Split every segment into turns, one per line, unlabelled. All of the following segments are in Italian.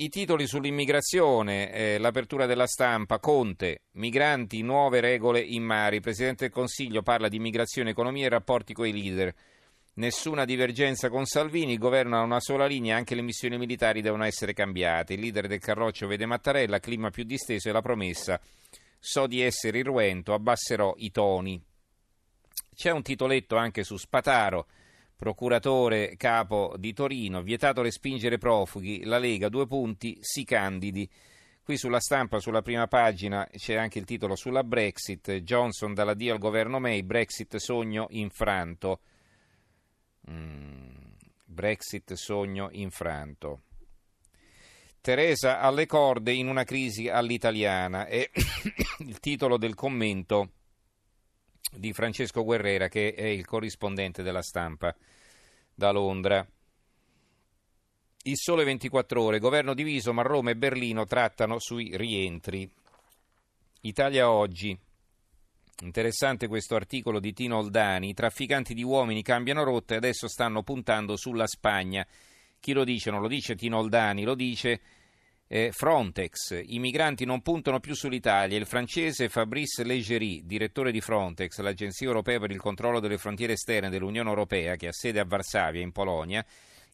I titoli sull'immigrazione, eh, l'apertura della stampa, Conte, migranti, nuove regole in mare. Il Presidente del Consiglio parla di immigrazione, economia e rapporti con i leader. Nessuna divergenza con Salvini, il governo ha una sola linea, anche le missioni militari devono essere cambiate. Il leader del Carroccio vede Mattarella, clima più disteso e la promessa so di essere irruento, abbasserò i toni. C'è un titoletto anche su Spataro procuratore capo di Torino, vietato respingere profughi, la Lega, due punti, si candidi. Qui sulla stampa, sulla prima pagina, c'è anche il titolo sulla Brexit, Johnson dall'addio al governo May, Brexit sogno infranto. Mm, Brexit sogno infranto. Teresa alle corde in una crisi all'italiana è il titolo del commento di Francesco Guerrera, che è il corrispondente della stampa da Londra. Il sole 24 ore, governo diviso, ma Roma e Berlino trattano sui rientri. Italia oggi. Interessante questo articolo di Tino Oldani. I trafficanti di uomini cambiano rotta e adesso stanno puntando sulla Spagna. Chi lo dice? Non lo dice Tino Oldani, lo dice eh, Frontex, i migranti non puntano più sull'Italia. Il francese Fabrice Leggeri, direttore di Frontex, l'Agenzia europea per il controllo delle frontiere esterne dell'Unione europea, che ha sede a Varsavia, in Polonia,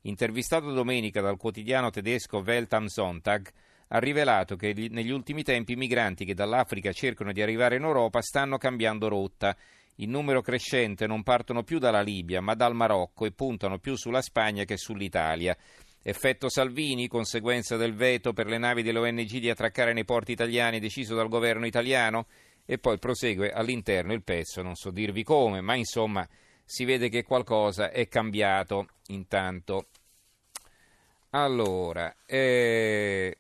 intervistato domenica dal quotidiano tedesco Welt am Sonntag, ha rivelato che negli ultimi tempi i migranti che dall'Africa cercano di arrivare in Europa stanno cambiando rotta. In numero crescente non partono più dalla Libia, ma dal Marocco e puntano più sulla Spagna che sull'Italia. Effetto Salvini, conseguenza del veto per le navi dell'ONG di attraccare nei porti italiani deciso dal governo italiano? E poi prosegue all'interno il pezzo, non so dirvi come, ma insomma si vede che qualcosa è cambiato intanto. Allora, eh,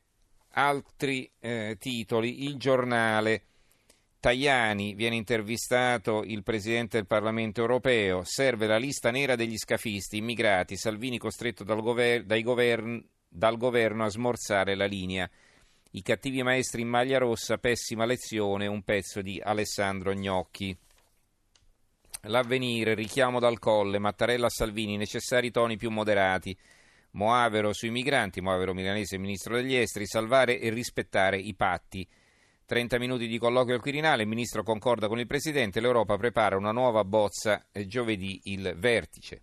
altri eh, titoli, il giornale. Tajani viene intervistato il Presidente del Parlamento europeo, serve la lista nera degli scafisti immigrati, Salvini costretto dal, gover- govern- dal governo a smorzare la linea. I cattivi maestri in maglia rossa, pessima lezione, un pezzo di Alessandro Gnocchi. L'avvenire, richiamo dal colle, Mattarella a Salvini, necessari toni più moderati. Moavero sui migranti, Moavero milanese, ministro degli esteri, salvare e rispettare i patti. 30 minuti di colloquio al Quirinale, il ministro concorda con il Presidente, l'Europa prepara una nuova bozza giovedì il vertice.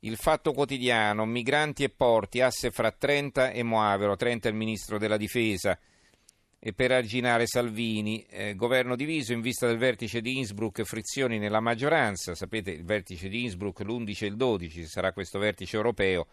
Il fatto quotidiano, migranti e porti, asse fra Trenta e Moavero, Trenta è il ministro della difesa. E per arginare Salvini, eh, governo diviso in vista del vertice di Innsbruck, frizioni nella maggioranza, sapete il vertice di Innsbruck l'11 e il 12 sarà questo vertice europeo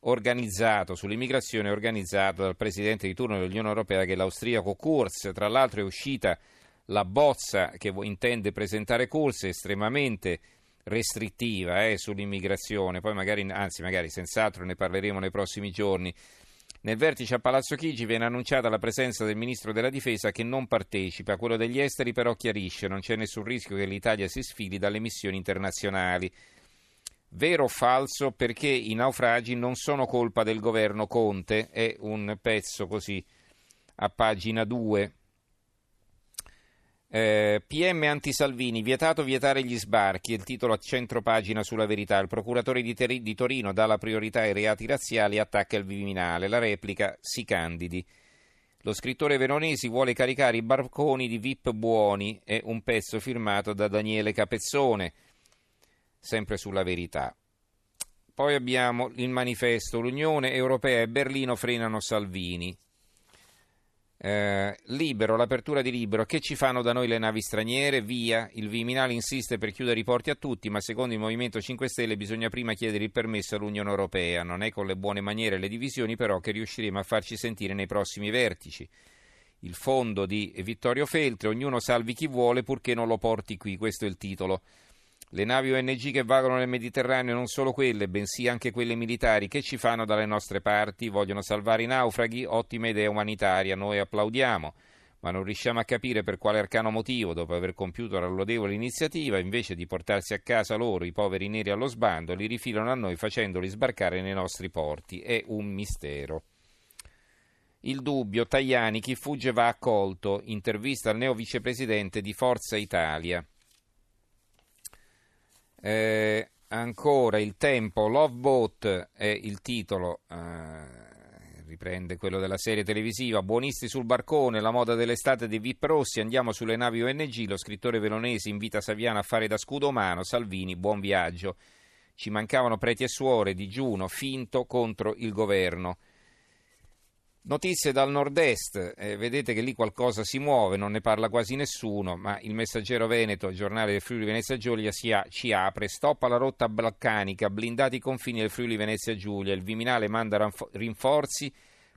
organizzato sull'immigrazione organizzato dal presidente di turno dell'Unione Europea che è l'austriaco Kurz. Tra l'altro è uscita la bozza che intende presentare Kurz, estremamente restrittiva eh, sull'immigrazione, poi magari, anzi magari senz'altro ne parleremo nei prossimi giorni. Nel vertice a Palazzo Chigi viene annunciata la presenza del ministro della difesa che non partecipa, quello degli esteri però chiarisce non c'è nessun rischio che l'Italia si sfili dalle missioni internazionali. Vero o falso? Perché i naufragi non sono colpa del governo Conte, è un pezzo così a pagina 2. Eh, PM anti-Salvini, vietato vietare gli sbarchi, il titolo a centro pagina sulla verità. Il procuratore di, Ter- di Torino dà la priorità ai reati razziali e attacca il Viminale. La replica si candidi. Lo scrittore veronesi vuole caricare i barconi di VIP buoni, è un pezzo firmato da Daniele Capezzone sempre sulla verità. Poi abbiamo il manifesto, l'Unione Europea e Berlino frenano Salvini. Eh, libero, l'apertura di libero, che ci fanno da noi le navi straniere? Via, il Viminale insiste per chiudere i porti a tutti, ma secondo il Movimento 5 Stelle bisogna prima chiedere il permesso all'Unione Europea. Non è con le buone maniere e le divisioni però che riusciremo a farci sentire nei prossimi vertici. Il fondo di Vittorio Feltre, ognuno salvi chi vuole purché non lo porti qui, questo è il titolo. Le navi ONG che vagano nel Mediterraneo non solo quelle, bensì anche quelle militari che ci fanno dalle nostre parti, vogliono salvare i naufraghi, ottima idea umanitaria, noi applaudiamo, ma non riusciamo a capire per quale arcano motivo, dopo aver compiuto la lodevole iniziativa, invece di portarsi a casa loro i poveri neri allo sbando, li rifilano a noi facendoli sbarcare nei nostri porti. È un mistero. Il dubbio, Tajani, chi fugge va accolto, intervista al neo vicepresidente di Forza Italia. Eh, ancora il tempo, Love Boat è il titolo, eh, riprende quello della serie televisiva, buonisti sul barcone, la moda dell'estate dei VIP rossi, andiamo sulle navi ONG, lo scrittore veronese invita Saviano a fare da scudo umano, Salvini, buon viaggio. Ci mancavano preti e suore, digiuno, finto contro il governo. Notizie dal nord-est, eh, vedete che lì qualcosa si muove, non ne parla quasi nessuno, ma il Messaggero Veneto, giornale del Friuli Venezia Giulia, si a, ci apre, stoppa la rotta balcanica, blindati i confini del Friuli Venezia Giulia, il Viminale manda rinforzi,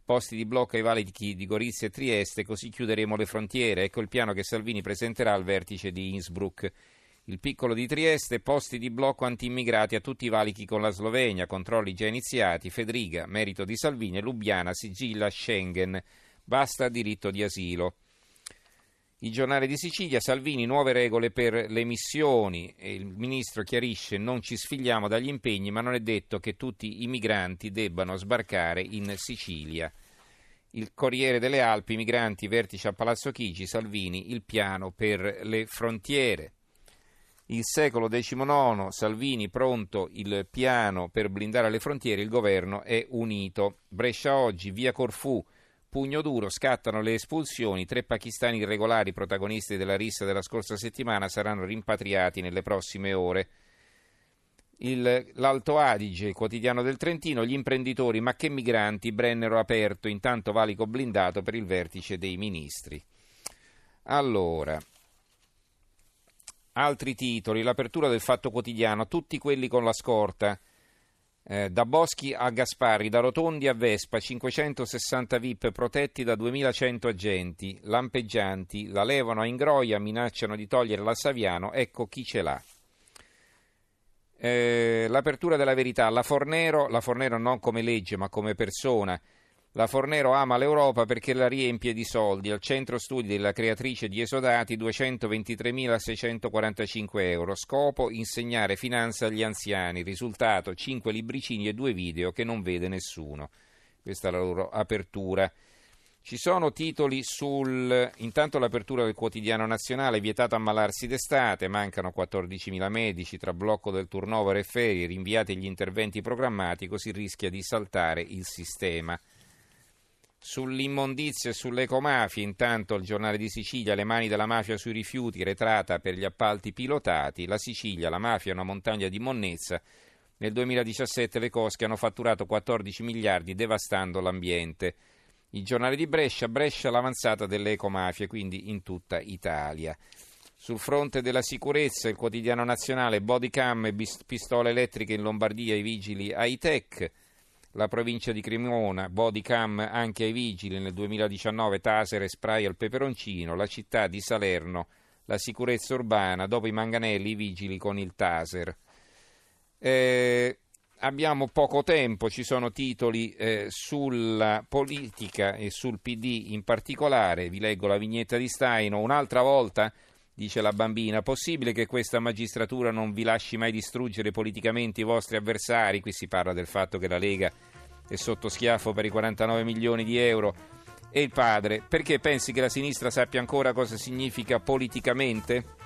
posti di blocco ai valichi di Gorizia e Trieste, così chiuderemo le frontiere. Ecco il piano che Salvini presenterà al vertice di Innsbruck il piccolo di Trieste, posti di blocco anti-immigrati a tutti i valichi con la Slovenia, controlli già iniziati, Fedriga, merito di Salvini, Lubiana, sigilla Schengen, basta diritto di asilo. Il giornale di Sicilia, Salvini, nuove regole per le missioni. Il ministro chiarisce non ci sfigliamo dagli impegni, ma non è detto che tutti i migranti debbano sbarcare in Sicilia. Il Corriere delle Alpi, migranti, vertice a Palazzo Chigi, Salvini, il piano per le frontiere. Il secolo XIX, Salvini pronto il piano per blindare le frontiere, il governo è unito. Brescia oggi, via Corfù, pugno duro, scattano le espulsioni, tre pakistani irregolari protagonisti della rissa della scorsa settimana saranno rimpatriati nelle prossime ore. Il, L'Alto Adige, quotidiano del Trentino, gli imprenditori, ma che migranti, Brennero aperto, intanto valico blindato per il vertice dei ministri. Allora, Altri titoli, l'apertura del Fatto Quotidiano, tutti quelli con la scorta. Eh, da Boschi a Gasparri, da Rotondi a Vespa, 560 VIP protetti da 2100 agenti, lampeggianti, la levano a Ingroia, minacciano di togliere la Saviano, ecco chi ce l'ha. Eh, l'apertura della verità, la Fornero, la Fornero non come legge ma come persona, la Fornero ama l'Europa perché la riempie di soldi. Al centro studi della creatrice di Esodati 223.645 euro. Scopo insegnare finanza agli anziani. Risultato 5 libricini e 2 video che non vede nessuno. Questa è la loro apertura. Ci sono titoli sul. Intanto l'apertura del quotidiano nazionale, vietato ammalarsi d'estate, mancano 14.000 medici, tra blocco del turnover e ferie, rinviati gli interventi programmati, così rischia di saltare il sistema. Sull'immondizia e sull'ecomafia, intanto il giornale di Sicilia, le mani della mafia sui rifiuti, retrata per gli appalti pilotati. La Sicilia, la mafia è una montagna di monnezza. Nel 2017 le cosche hanno fatturato 14 miliardi devastando l'ambiente. Il giornale di Brescia, Brescia l'avanzata delle ecomafie, quindi in tutta Italia. Sul fronte della sicurezza, il quotidiano nazionale, bodycam e pistole elettriche in Lombardia, i vigili high-tech la provincia di Cremona, bodycam anche ai vigili. Nel 2019, taser e spray al peperoncino, la città di Salerno, la sicurezza urbana, dopo i manganelli, i vigili con il taser. Eh, abbiamo poco tempo, ci sono titoli eh, sulla politica e sul PD in particolare, vi leggo la vignetta di Staino, un'altra volta dice la bambina, possibile che questa magistratura non vi lasci mai distruggere politicamente i vostri avversari? Qui si parla del fatto che la Lega è sotto schiaffo per i 49 milioni di euro. E il padre, perché pensi che la sinistra sappia ancora cosa significa politicamente?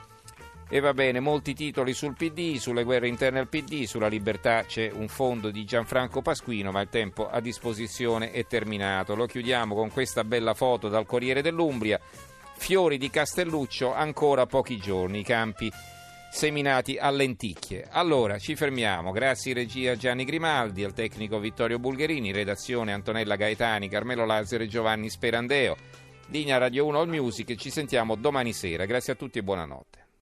E va bene, molti titoli sul PD, sulle guerre interne al PD, sulla libertà c'è un fondo di Gianfranco Pasquino, ma il tempo a disposizione è terminato. Lo chiudiamo con questa bella foto dal Corriere dell'Umbria fiori di Castelluccio ancora pochi giorni, i campi seminati a lenticchie. Allora ci fermiamo, grazie regia Gianni Grimaldi, al tecnico Vittorio Bulgherini, redazione Antonella Gaetani, Carmelo Lazzaro e Giovanni Sperandeo. Linea Radio 1 All Music, ci sentiamo domani sera. Grazie a tutti e buonanotte.